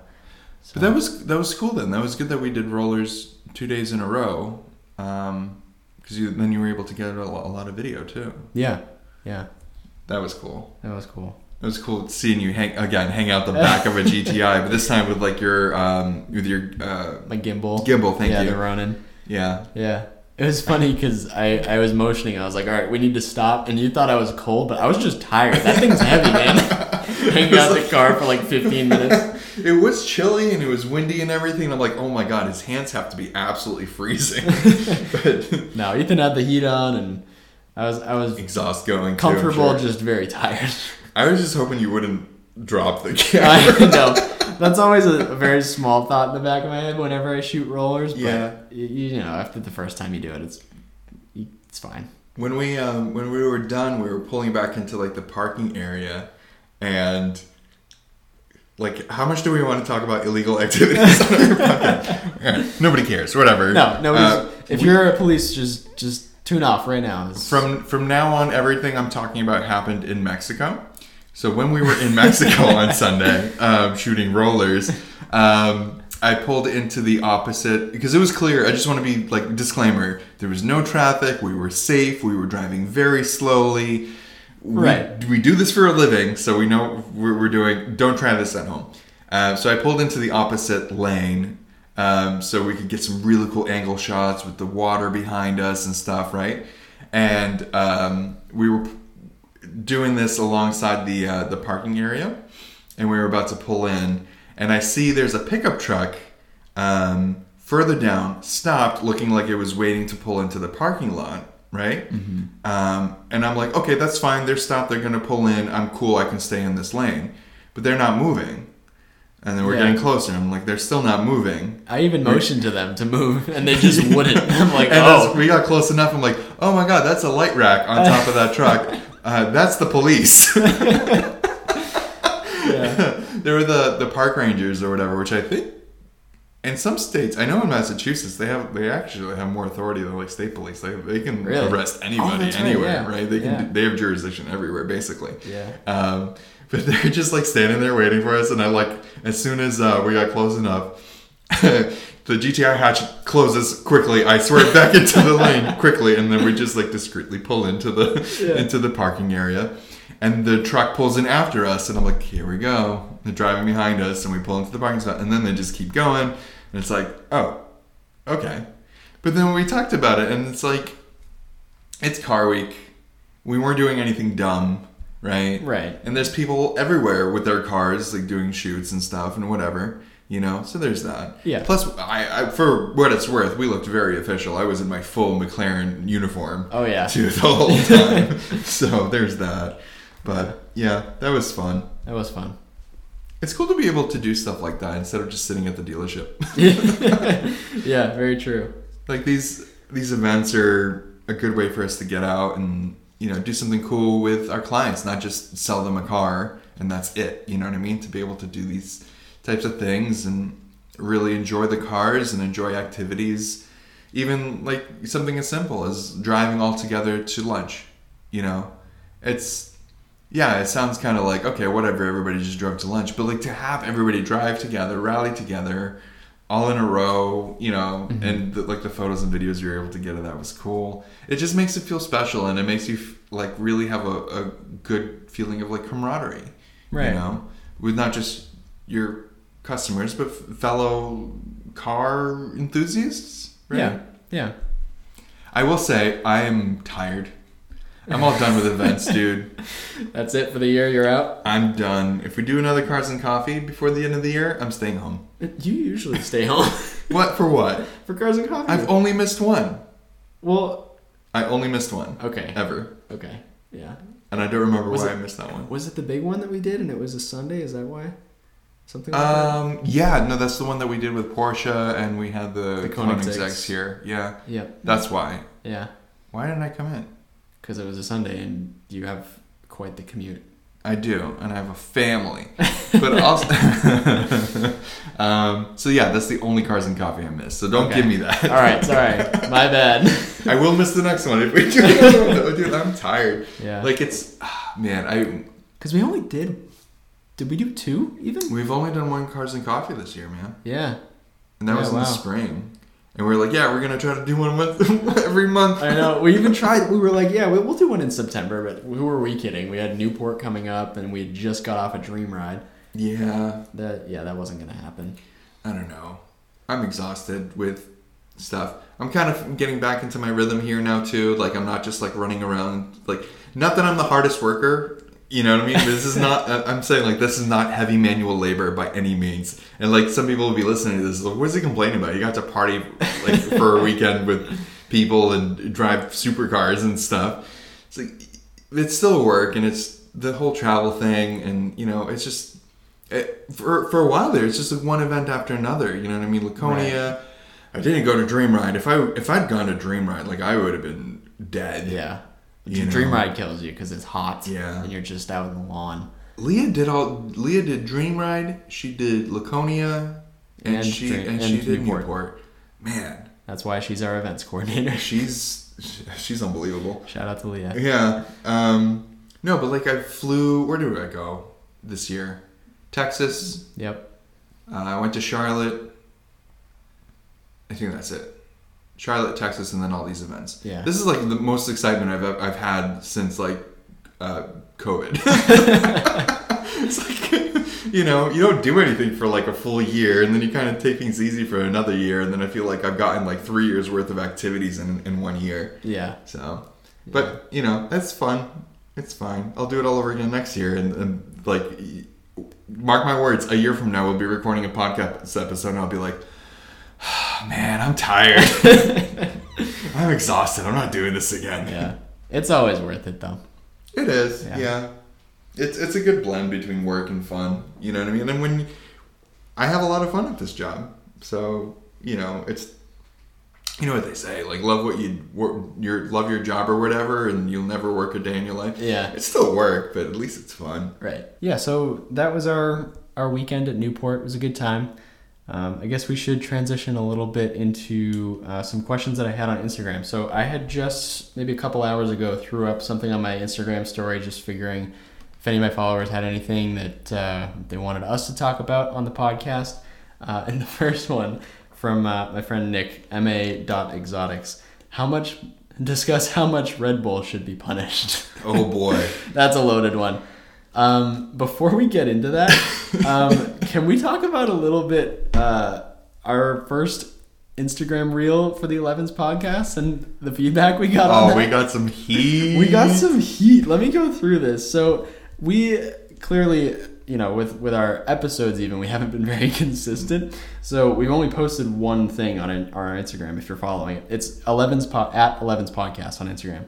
So, But that was that was cool then. That was good that we did rollers two days in a row. Um, because you then you were able to get a lot, a lot of video too. yeah, yeah, That was cool. that was cool. It was cool seeing you hang again, hang out the back of a GTI, but this time with like your um with your uh My gimbal, gimbal. Thank yeah, you. the Ronin. Yeah. Yeah. It was funny because I, I was motioning. I was like, all right, we need to stop. And you thought I was cold, but I was just tired. That thing's heavy, man. Hanging out the car for like 15 minutes. It was chilly and it was windy and everything. I'm like, oh my god, his hands have to be absolutely freezing. but No, Ethan had the heat on, and I was I was exhaust going. too, comfortable, sure. just very tired. I was just hoping you wouldn't drop the camera. I know. That's always a, a very small thought in the back of my head whenever I shoot rollers. But Yeah. you, you know, after the first time you do it, it's it's fine. When we um, when we were done, we were pulling back into like the parking area, and like, how much do we want to talk about illegal activities? on our podcast? Nobody cares. Whatever. No, no. Uh, if you're a police, just just tune off right now. It's- from from now on, everything I'm talking about happened in Mexico. So when we were in Mexico on Sunday, um, shooting rollers, um, I pulled into the opposite because it was clear. I just want to be like disclaimer: there was no traffic. We were safe. We were driving very slowly. We, Right. We do this for a living, so we know we're, we're doing. Don't try this at home. Uh, so I pulled into the opposite lane um, so we could get some really cool angle shots with the water behind us and stuff, right? And um, we were doing this alongside the uh, the parking area, and we were about to pull in, and I see there's a pickup truck um, further down, stopped, looking like it was waiting to pull into the parking lot, right? Um, and I'm like, okay, that's fine. They're stopped. They're gonna pull in. I'm cool. I can stay in this lane, but they're not moving. And then we're Yeah. getting closer. I'm like, they're still not moving. I even motioned to them to move, and they just wouldn't. I'm like, And oh, as we got close enough, I'm like, oh my god, that's a light rack on top of that truck. Uh, that's the police. yeah. they were the the park rangers or whatever, which I think in some states, I know in Massachusetts they have they actually have more authority than like state police. They they can Really? arrest Oh, anybody right, anywhere, yeah. right? They can Yeah. do, they have jurisdiction everywhere basically. yeah. Um, but they're just like standing there waiting for us, and I like as soon as uh, we got close enough. The GTI hatch closes quickly. I swerve back into the lane quickly, and then we just like discreetly pull into the Yeah. into the parking area. And the truck pulls in after us, and I'm like, "Here we go!" They're driving behind us, and we pull into the parking spot, and then they just keep going, and it's like, "Oh, okay." But then we talked about it, and it's like, it's car week. We weren't doing anything dumb, right? Right. And there's people everywhere with their cars, like doing shoots and stuff and whatever, you know. So there's that. Yeah. Plus, I, I for what it's worth, we looked very official. I was in my full McLaren uniform Oh yeah. too the whole time. so there's that. But yeah, that was fun. That was fun. It's cool to be able to do stuff like that instead of just sitting at the dealership. yeah. Very true. like these these events are a good way for us to get out and you know do something cool with our clients not just sell them a car and that's it you know what i mean to be able to do these types of things and really enjoy the cars and enjoy activities even like something as simple as driving all together to lunch you know it's yeah it sounds kind of like okay whatever everybody just drove to lunch but like to have everybody drive together rally together all in a row, you know, Mm-hmm. and the, like the photos and videos you were able to get of that was cool. It just makes it feel special, and it makes you f- like really have a, a good feeling of like camaraderie, Right. You know, with not just your customers but f- fellow car enthusiasts. Right? Yeah. Yeah. I will say I am tired. I'm all done with events, dude. That's it for the year. You're out. I'm done. If we do another Cars and Coffee before the end of the year, I'm staying home. You usually stay home What for what? for cars and coffee. I've only missed one. well, I only missed one okay, ever, okay, yeah. and I don't remember Was why I missed that one. Was it the big one that we did, and it was a Sunday? Is that why? Something like that. Um, yeah, no, that's the one that we did with Porsche, and we had the, The Koenigsegg's Koenigseggs. here. Yeah, Yep. that's why. Yeah, Why didn't I come in? Because it was a Sunday, and you have quite the commute. I do, and I have a family. But also, um, so yeah, that's the only cars and coffee I missed. So don't Okay. give me that. All right, sorry, my bad. I will miss the next one if we do another Dude, I'm tired. yeah, Like it's, ah, man, I because we only did. Did we do two even? we've only done one cars and coffee this year, man, Yeah, and that Yeah, was in wow. the spring. And we are like, yeah, we're gonna try to do one month every month. I know. We even tried. We were like, yeah, we- we'll do one in September, but who were we kidding? We had Newport coming up, and we had just got off a dream ride. Yeah, That yeah, that wasn't gonna happen. I don't know. I'm exhausted with stuff. I'm kind of getting back into my rhythm here now too. Like I'm not just like running around. Like not that I'm the hardest worker. You know what I mean? This is not. I'm saying like this is not heavy manual labor by any means. And like some people will be listening to this. Like, what's he complaining about? You got to party like for a weekend with people and drive supercars and stuff. It's like it's still work and it's the whole travel thing and you know it's just it, for for a while there, it's just like one event after another. You know what I mean? Laconia. I didn't go to Dream Ride. If I if I'd gone to Dream Ride, like I would have been dead. Yeah, You dream know. ride kills you because it's hot. Yeah. and you're just out in the lawn. Leah did all. Leah did Dream Ride. She did Laconia, and, And she Dream- and, and she did Newport. Newport. Man, That's why she's our events coordinator. she's she's unbelievable. Shout out to Leah. Yeah. Um. No, but like I flew. Where did I go this year? Texas. Yep. Uh, I went to Charlotte. I think that's it. Charlotte, Texas, and then all these events. Yeah. This is like the most excitement I've I've had since like uh, COVID. it's like you know you don't do anything for like a full year, and then you kind of take things easy for another year, and then I feel like I've gotten like three years worth of activities in in one year. Yeah. So, but you know that's fun. It's fine. I'll do it all over again next year, and, and like mark my words, a year from now we'll be recording a podcast episode, and I'll be like, man, I'm tired. I'm exhausted. I'm not doing this again. Yeah. It's always worth it though. It is. Yeah. Yeah. It's it's a good blend between work and fun. You know what I mean? And when I have a lot of fun at this job, so you know it's. You know what they say, like love what you work, your love your job or whatever, and you'll never work a day in your life. Yeah. It's still work, but at least it's fun. Right. Yeah. So that was our our weekend at Newport. It was a good time. Um, I guess we should transition a little bit into uh, some questions that I had on Instagram. So I had just maybe a couple hours ago threw up something on my Instagram story, just figuring if any of my followers had anything that uh, they wanted us to talk about on the podcast. Uh, and the first one from uh, my friend Nick, ma.exotics. How much discuss how much Red Bull should be punished. Oh boy. That's a loaded one. Um, before we get into that, um, can we talk about a little bit uh, our first Instagram reel for the 11s podcast and the feedback we got on oh, we got some heat. We got some heat. Let me go through this. So we clearly, you know, with with our episodes, even we haven't been very consistent. So we've only posted one thing on our Instagram. If you're following it, it's 11s po- at 11s podcast on Instagram.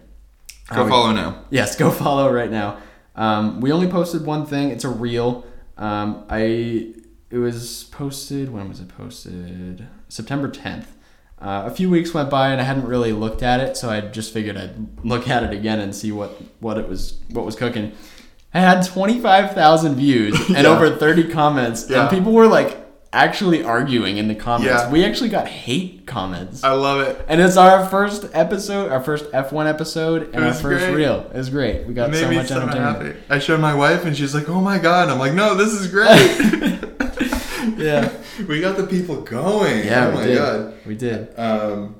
Go follow now. Yes, go follow right now. Um, we only posted one thing. It's a reel. Um, I it was posted. When was it posted? September tenth. Uh, a few weeks went by and I hadn't really looked at it, so I just figured I'd look at it again and see what what it was what was cooking. I had twenty five thousand views and Yeah. over thirty comments, Yeah. and people were like actually arguing in the comments. Yeah. We actually got hate comments. I love it. And it's our first episode, our first F1 episode, and our first great. reel. It was great. We got so much so entertainment. happy. I showed my wife, and she's like, "Oh my god!" I'm like, "No, this is great." Yeah, we got the people going. yeah, oh we my did. god. We did. Um.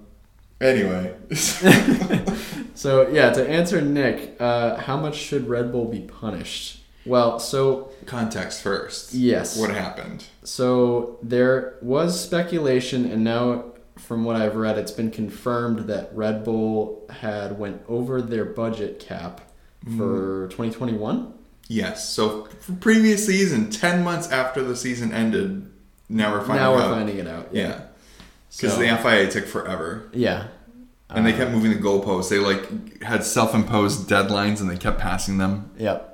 Anyway. So yeah, to answer Nick, uh, how much should Red Bull be punished? Well, so Context first. yes, What happened? so there was speculation, and now from what I've read, it's been confirmed that Red Bull had went over their budget cap for 2021. Yes. So for previous season, ten months after the season ended, now we're finding out. now we're out. finding it out. Yeah. Because So- the FIA took forever. Yeah. And they Uh, kept moving the goalposts. They like had self-imposed deadlines, and they kept passing them. Yep.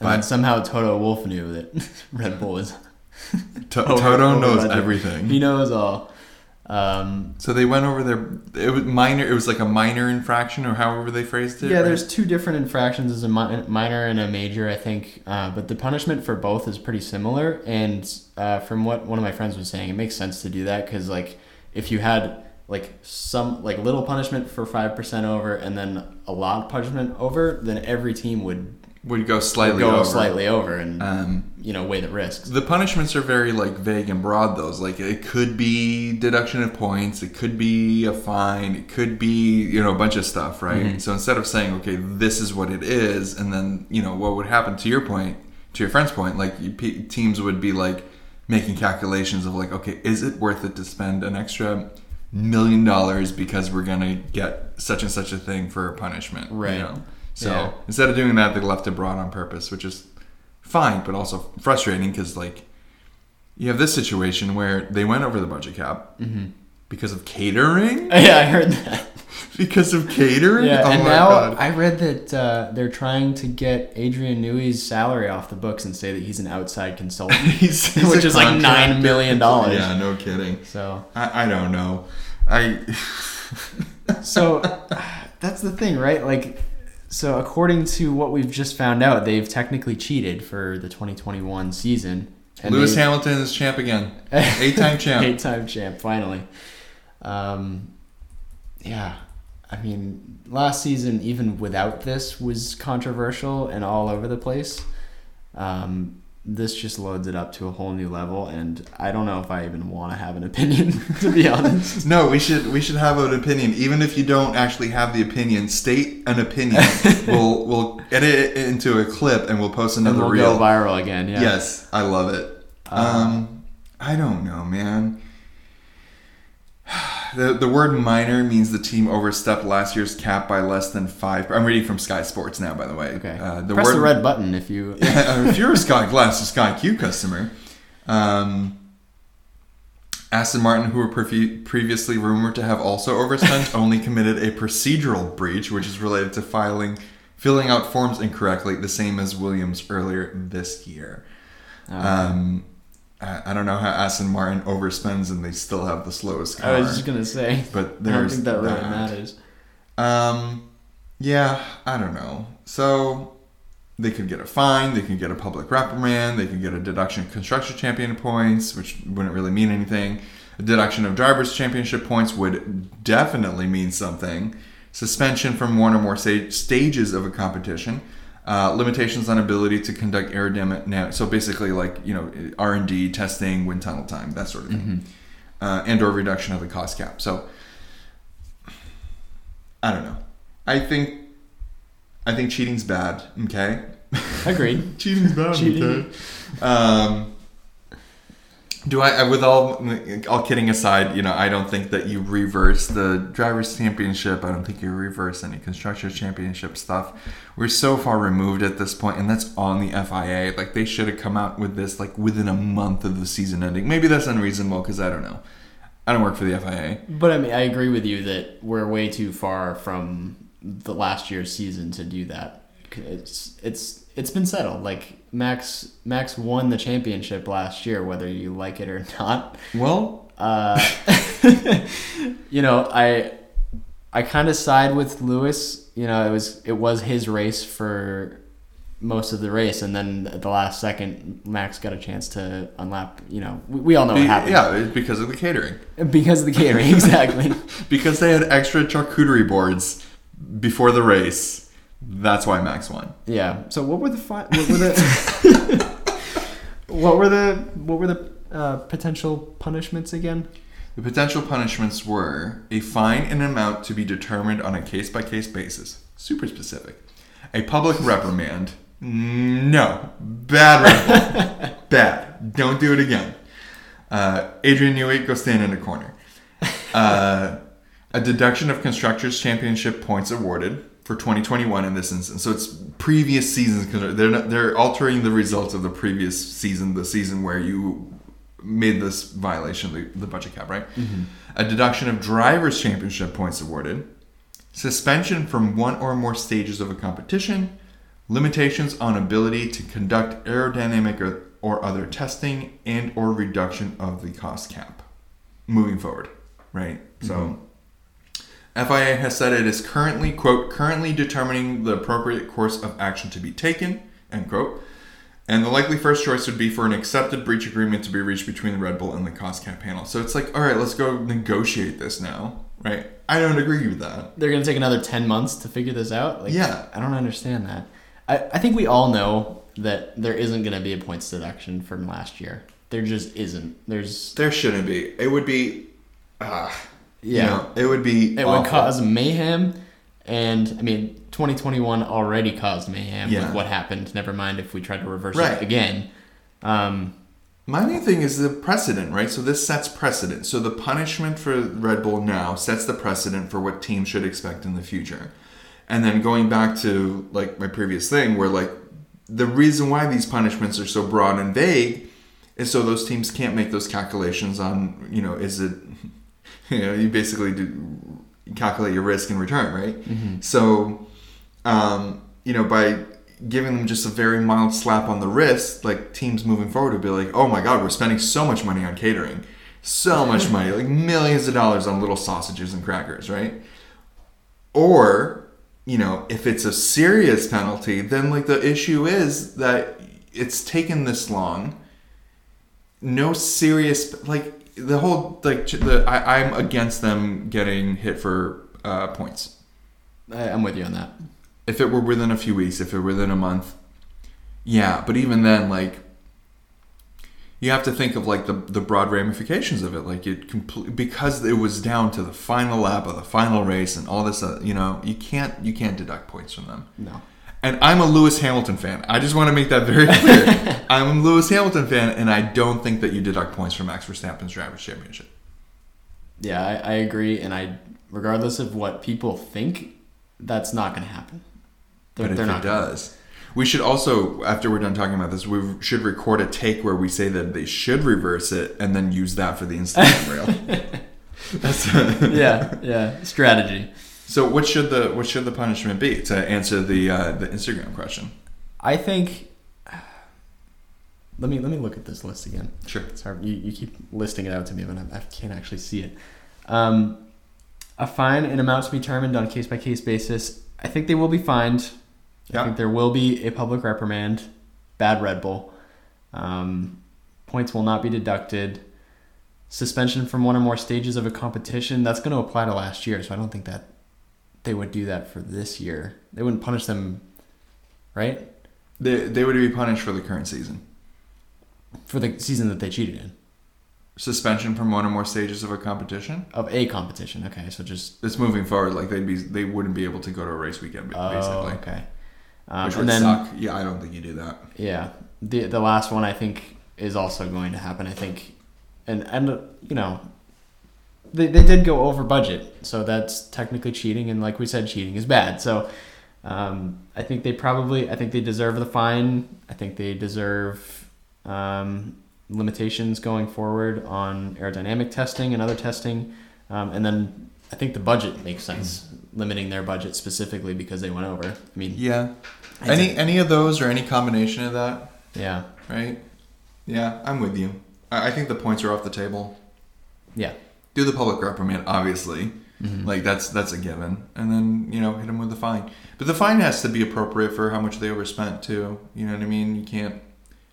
And But- then somehow Toto Wolff knew that Red Bull was. To- over- Toto over knows budget. everything. He knows all. Um, So they went over their. It was minor. It was like a minor infraction, or however they phrased it. yeah, right? there's two different infractions. There's a mi- minor and a major, I think. Uh, but the punishment for both is pretty similar. And uh, from what one of my friends was saying, it makes sense to do that because, like, if you had like some like little punishment for five percent over and then a lot punishment over, then every team would would go slightly go over. slightly over and Um, you know weigh the risks. the punishments are very like vague and broad. Those like it could be deduction of points, it could be a fine, it could be you know a bunch of stuff, right? Mhm. So instead of saying okay, this is what it is, and then you know what would happen to your point, to your friend's point, like teams would be like making calculations of like okay, is it worth it to spend an extra million dollars because we're gonna get such and such a thing for a punishment, Right. You know? So Yeah. instead of doing that, they left it broad on purpose, which is fine, but also frustrating because like you have this situation where they went over the budget cap hmm because of catering, Yeah, I heard that. because of catering. Yeah, oh and my now God. I read that uh, they're trying to get Adrian Newey's salary off the books and say that he's an outside consultant, He's- he's which is like nine million dollars. Yeah, no kidding. So, I, I don't know. I so that's the thing, right? Like, so according to what we've just found out, they've technically cheated for the 2021 season. Lewis they- Hamilton is champ again, eight-time champ. Eight-time champ, finally. Um, yeah, I mean, last season, even without this, was controversial and all over the place. Um, this just loads it up to a whole new level, and I don't know if I even want to have an opinion, to be honest. No, we should we should have an opinion. Even if you don't actually have the opinion, state an opinion. we'll we'll edit it into a clip and we'll post another And we'll reel. go viral again. Yeah. Yes, I love it. Uh, Um, I don't know, man. The the word minor means the team overstepped last year's cap by less than five. I'm reading from Sky Sports now, by the way. Okay. Uh, the Press word, the red button if you. if you're a Sky Glass or Sky Q customer, um, Aston Martin, who were previ- previously rumored to have also overspent, only committed a procedural breach, which is related to filing, filling out forms incorrectly, the same as Williams earlier this year. Um, I, don't know how Aston Martin overspends and they still have the slowest car. I was just gonna say. but I don't think that really that. matters. Um, yeah, I don't know. So they could get a fine, they could get a public reprimand, they could get a deduction of construction champion points, which wouldn't really mean anything. A deduction of drivers' championship points would definitely mean something. Suspension from one or more sta- stages of a competition. Uh, limitations on ability to conduct aerodynamic. So basically, like you know, R and D testing, wind tunnel time, that sort of thing, uh, and or reduction of the cost cap. So I don't know. I think I think cheating's bad. Okay, Agreed. cheating's bad. Cheating. Okay. Um, do I? With all all kidding aside, you know, I don't think that you reverse the drivers' championship. I don't think you reverse any constructors' championship stuff. We're so far removed at this point, and that's on the FIA. Like they should have come out with this like within a month of the season ending. Maybe that's unreasonable because I don't know. I don't work for the FIA. But I mean, I agree with you that we're way too far from the last year's season to do that. It's it's it's been settled. Like Max Max won the championship last year, whether you like it or not. Well, Uh, you know, I I kind of side with Lewis. You know, it was it was his race for most of the race, and then at the last second, Max got a chance to unlap. You know, we, we all know be- what happened. yeah, because of the catering. because of the catering, exactly. Because they had extra charcuterie boards before the race. That's why Max won. Yeah. So what were the fi- what were the what were the what were the uh, potential punishments again? The potential punishments were a fine in an amount to be determined on a case by case basis. Super specific. A public reprimand. No. Bad reprimand. Bad. Don't do it again. Uh, Adrian Newey, go stand in a corner. uh, a deduction of constructors championship points awarded for 2021 in this instance. So it's previous seasons because they're not, they're altering the results of the previous season, the season where you made this violation of the, the budget cap, right? Mm-hmm. A deduction of drivers championship points awarded, suspension from one or more stages of a competition, limitations on ability to conduct aerodynamic or, or other testing, and or reduction of the cost cap. Moving forward, right? So. Mm-hmm. FIA has said it is currently, quote, currently determining the appropriate course of action to be taken, end quote. And the likely first choice would be for an accepted breach agreement to be reached between the Red Bull and the cost cap panel. So it's like, all right, let's go negotiate this now, right? I don't agree with that. They're gonna take another ten months to figure this out. Like, Yeah. I don't understand that. I, I think we all know that there isn't gonna be a points deduction from last year. There just isn't. There's There shouldn't be. It would be, ah, yeah. you know, it would be. It awful. would cause mayhem, and I mean, 2021 already caused mayhem Yeah. with what happened. Never mind if we tried to reverse Right. it again. Um, My main thing is the precedent, right? So this sets precedent. So the punishment for Red Bull now sets the precedent for what teams should expect in the future. And then going back to like my previous thing where like the reason why these punishments are so broad and vague is so those teams can't make those calculations on, you know, is it you know, you basically do calculate your risk and return, right? So um, you know, by giving them just a very mild slap on the wrist, like teams moving forward would be like, oh my god, we're spending so much money on catering, so much money, like millions of dollars on little sausages and crackers, right? Or, you know, if it's a serious penalty, then like the issue is that it's taken this long. No serious, like the whole like the I, I'm against them getting hit for uh, points I, I'm with you on that. if it were within a few weeks, if it were within a month, yeah. But even then, like, you have to think of like the the broad ramifications of it. Like it complete because it was down to the final lap of the final race and all this. Uh, you know, you can't you can't deduct points from them. No. And I'm a Lewis Hamilton fan. I just want to make that very clear. I'm a Lewis Hamilton fan, and I don't think that you deduct points from Max Verstappen's drivers' championship. Yeah, I, I agree, and I, regardless of what people think, that's not going to happen. They're, But if it does, we should also, after we're done talking about this, we should record a take where we say that they should reverse it and then use that for the Instagram reel. That's yeah, yeah. Strategy. So. What should the what should the punishment be to answer the uh, the Instagram question? I think. Let me let me look at this list again. Sure. Sorry, you, you keep listing it out to me, but I, I can't actually see it. Um, a fine and amount to be determined on a case by case basis. I think they will be fined. Yeah. I think there will be a public reprimand. Bad Red Bull. Um, points will not be deducted. Suspension from one or more stages of a competition. That's going to apply to last year, so I don't think that they would do that for this year. They wouldn't punish them, right? They they would be punished for the current season. For the season that they cheated in. Suspension from one or more stages of a competition. Of a competition. Okay, so just It's moving forward. Like they'd be they wouldn't be able to go to a race weekend Oh, basically, okay. Um, which and would then, suck. Yeah, I don't think you do that. yeah, the the last one I think is also going to happen. I think, and and you know, they they did go over budget, so that's technically cheating, and like we said, cheating is bad. So, um, I think they probably, I think they deserve the fine. I think they deserve um, limitations going forward on aerodynamic testing and other testing, um, and then I think the budget makes sense, limiting their budget specifically because they went over. I mean, Yeah. I Any think- any of those or any combination of that, yeah, right? Yeah, I'm with you. I, I think the points are off the table. yeah. Do the public reprimand, obviously. Mhm. Like that's that's a given, and then you know hit them with the fine. But the fine has to be appropriate for how much they overspent too. You know what I mean? You can't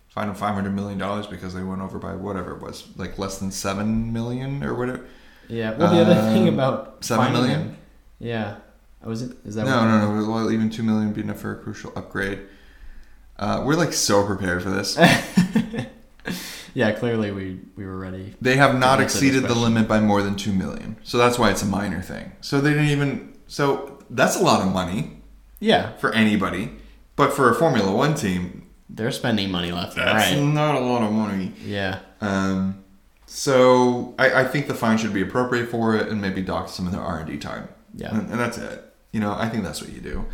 fine them five hundred million dollars because they went over by whatever it was, like less than seven million or whatever. Yeah. Well, the other thing Um, about seven million? them- Yeah. Was is it? Is that No, what no, no. Well, even two million would be enough for a crucial upgrade. Uh, we're like so prepared for this. yeah. Clearly, we we were ready. They have not To answer this exceeded the limit by more than two million, so that's why it's a minor thing. So they didn't even. So that's a lot of money Yeah, for anybody, but for a Formula One team, they're spending money left and that's right. not a lot of money. Yeah. Um, So I, I think the fine should be appropriate for it, and maybe dock some of their R and D time. Yeah. and, and that's it. You know, I think that's what you do.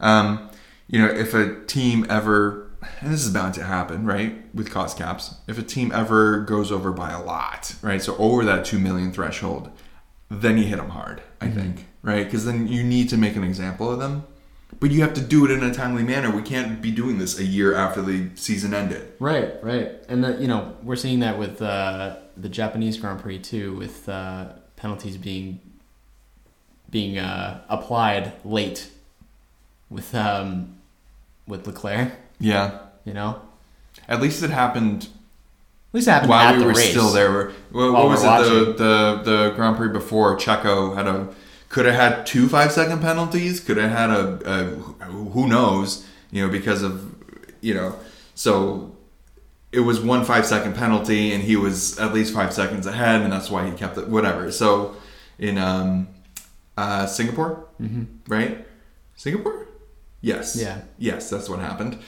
Um, you know, if a team ever, and this is bound to happen, right, with cost caps. If a team ever goes over by a lot, right, so over that two million threshold, then you hit them hard. I think, right, because then you need to make an example of them. But you have to do it in a timely manner. We can't be doing this a year after the season ended. Right, right, and the, you know we're seeing that with uh, the Japanese Grand Prix too, with uh, penalties being being uh, applied late with um, with Leclerc. Yeah. You know, At least it happened at least it happened while we were race. still there. What, While what we're was it? The, the the Grand Prix before Checo had a could have had two five second penalties. Could have had a, a who knows? You know because of you know so. It was one five second penalty, and he was at least five seconds ahead, and that's why he kept it. Whatever. So, in um, uh, Singapore, hmm right? Singapore? Yes. Yeah. Yes, that's what happened.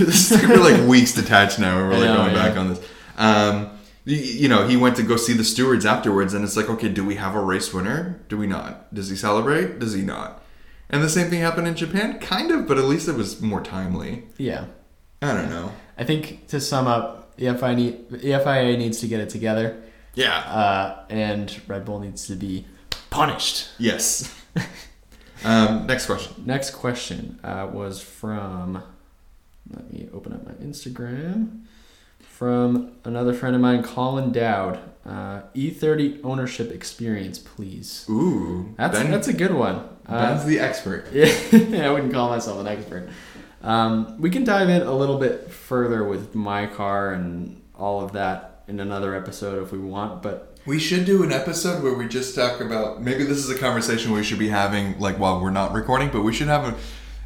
we're like weeks detached now. We're I really know, going yeah. back on this. Um, you know, he went to go see the stewards afterwards, and it's like, okay, do we have a race winner? Do we not? Does he celebrate? Does he not? And the same thing happened in Japan, kind of, but at least it was more timely. Yeah, I don't know. I think to sum up, the FIA, need, the FIA needs to get it together, Yeah. uh, and Red Bull needs to be punished. Yes. um, next question. Next question uh, was from. Let me open up my Instagram. From another friend of mine, Colin Dowd. Uh, E30 ownership experience, please. Ooh, That's Ben, that's a good one. Ben's Uh, the expert. yeah, I wouldn't call myself an expert. Um, we can dive in a little bit further with my car and all of that in another episode if we want, but We should do an episode where we just talk about maybe this is a conversation we should be having like while we're not recording, but we should have a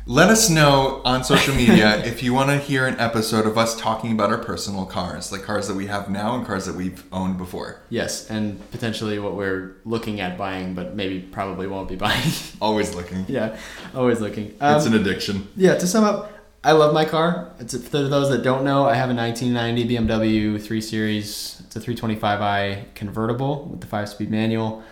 let us know on social media if you want to hear an episode of us talking about our personal cars, like cars that we have now and cars that we've owned before. yes, and potentially what we're looking at buying, but maybe probably won't be buying. Always looking. yeah, always looking. Um, it's an addiction. Yeah, to sum up, I love my car. It's for those that don't know, I have a 1990 BMW 3 Series. It's a 325i convertible with the 5-speed manual.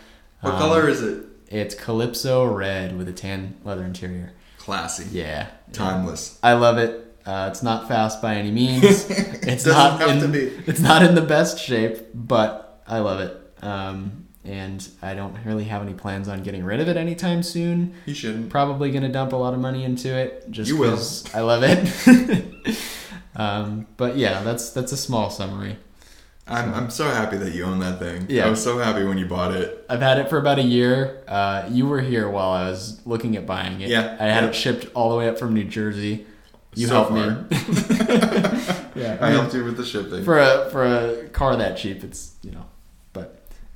What Um, color is it? It's Calypso red with a tan leather interior. Classy. Yeah, Timeless. I love it. Uh, it's not fast by any means. It's not in. It's not in the best shape, but I love it. Um, and I don't really have any plans on getting rid of it anytime soon You shouldn't. probably gonna dump a lot of money into it just You will. I love it. um, but yeah, that's that's a small summary. I'm, I'm so happy that you own that thing. Yeah. I was so happy when you bought it. I've had it for about a year. Uh, you were here while I was looking at buying it. Yeah, I had yeah. it shipped all the way up from New Jersey. You So helped me. yeah, I mean, helped you with the shipping. for a for a car that cheap, it's you know.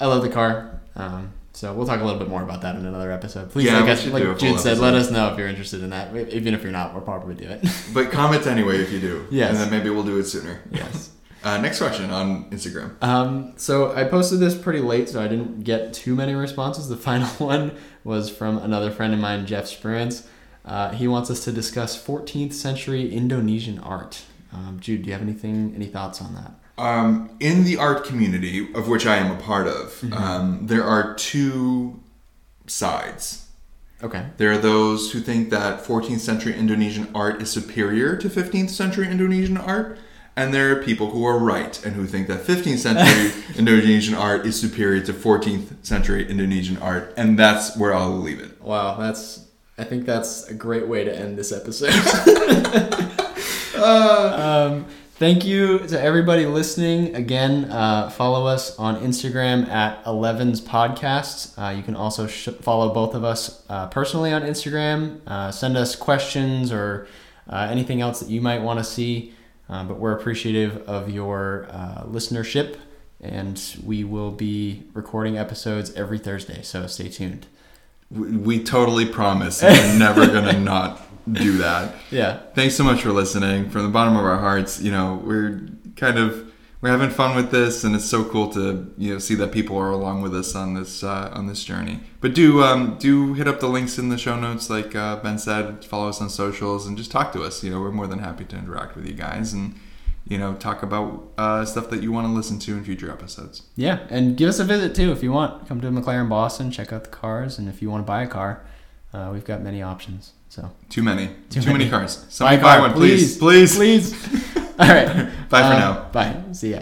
I love the car. Um, so we'll talk a little bit more about that in another episode. Please, Yeah, like, us- like do a full Jude said, let us know if you're interested in that. Even if you're not, we'll probably do it. But comment anyway if you do. Yes. And then maybe we'll do it sooner. yes. Uh, next question on Instagram. Um, so I posted this pretty late, so I didn't get too many responses. The final one was from another friend of mine, Jeff Spruance. Uh, he wants us to discuss 14th century Indonesian art. Um, Jude, do you have anything, any thoughts on that? Um, in the art community, of which I am a part of, um, there are two sides. Okay. There are those who think that 14th century Indonesian art is superior to 15th century Indonesian art, and there are people who are right and who think that 15th century Indonesian art is superior to 14th century Indonesian art, and that's where I'll leave it. Wow, that's. I think that's a great way to end this episode. um, thank you to everybody listening. Again, uh, follow us on Instagram at 11's Podcasts. Uh, you can also sh- follow both of us uh, personally on Instagram. Uh, send us questions or uh, anything else that you might want to see. Uh, but we're appreciative of your uh, listenership, and we will be recording episodes every Thursday. So stay tuned. We, we totally promise we're never gonna not do that. Yeah. Thanks so much for listening from the bottom of our hearts. You know, we're kind of we're having fun with this, and it's so cool to you know see that people are along with us on this uh, on this journey. But do um, do hit up the links in the show notes, like uh, Ben said. Follow us on socials and just talk to us. You know, we're more than happy to interact with you guys, and you know, talk about uh, stuff that you want to listen to in future episodes. Yeah, and give us a visit too if you want. Come to McLaren Boston, check out the cars, and if you want to buy a car, uh, we've got many options. So Too many. Too Too, many. many. cars. buy Somebody a buy, car, one, please. Please. please. All right. Bye for Uh, now. Bye. See ya.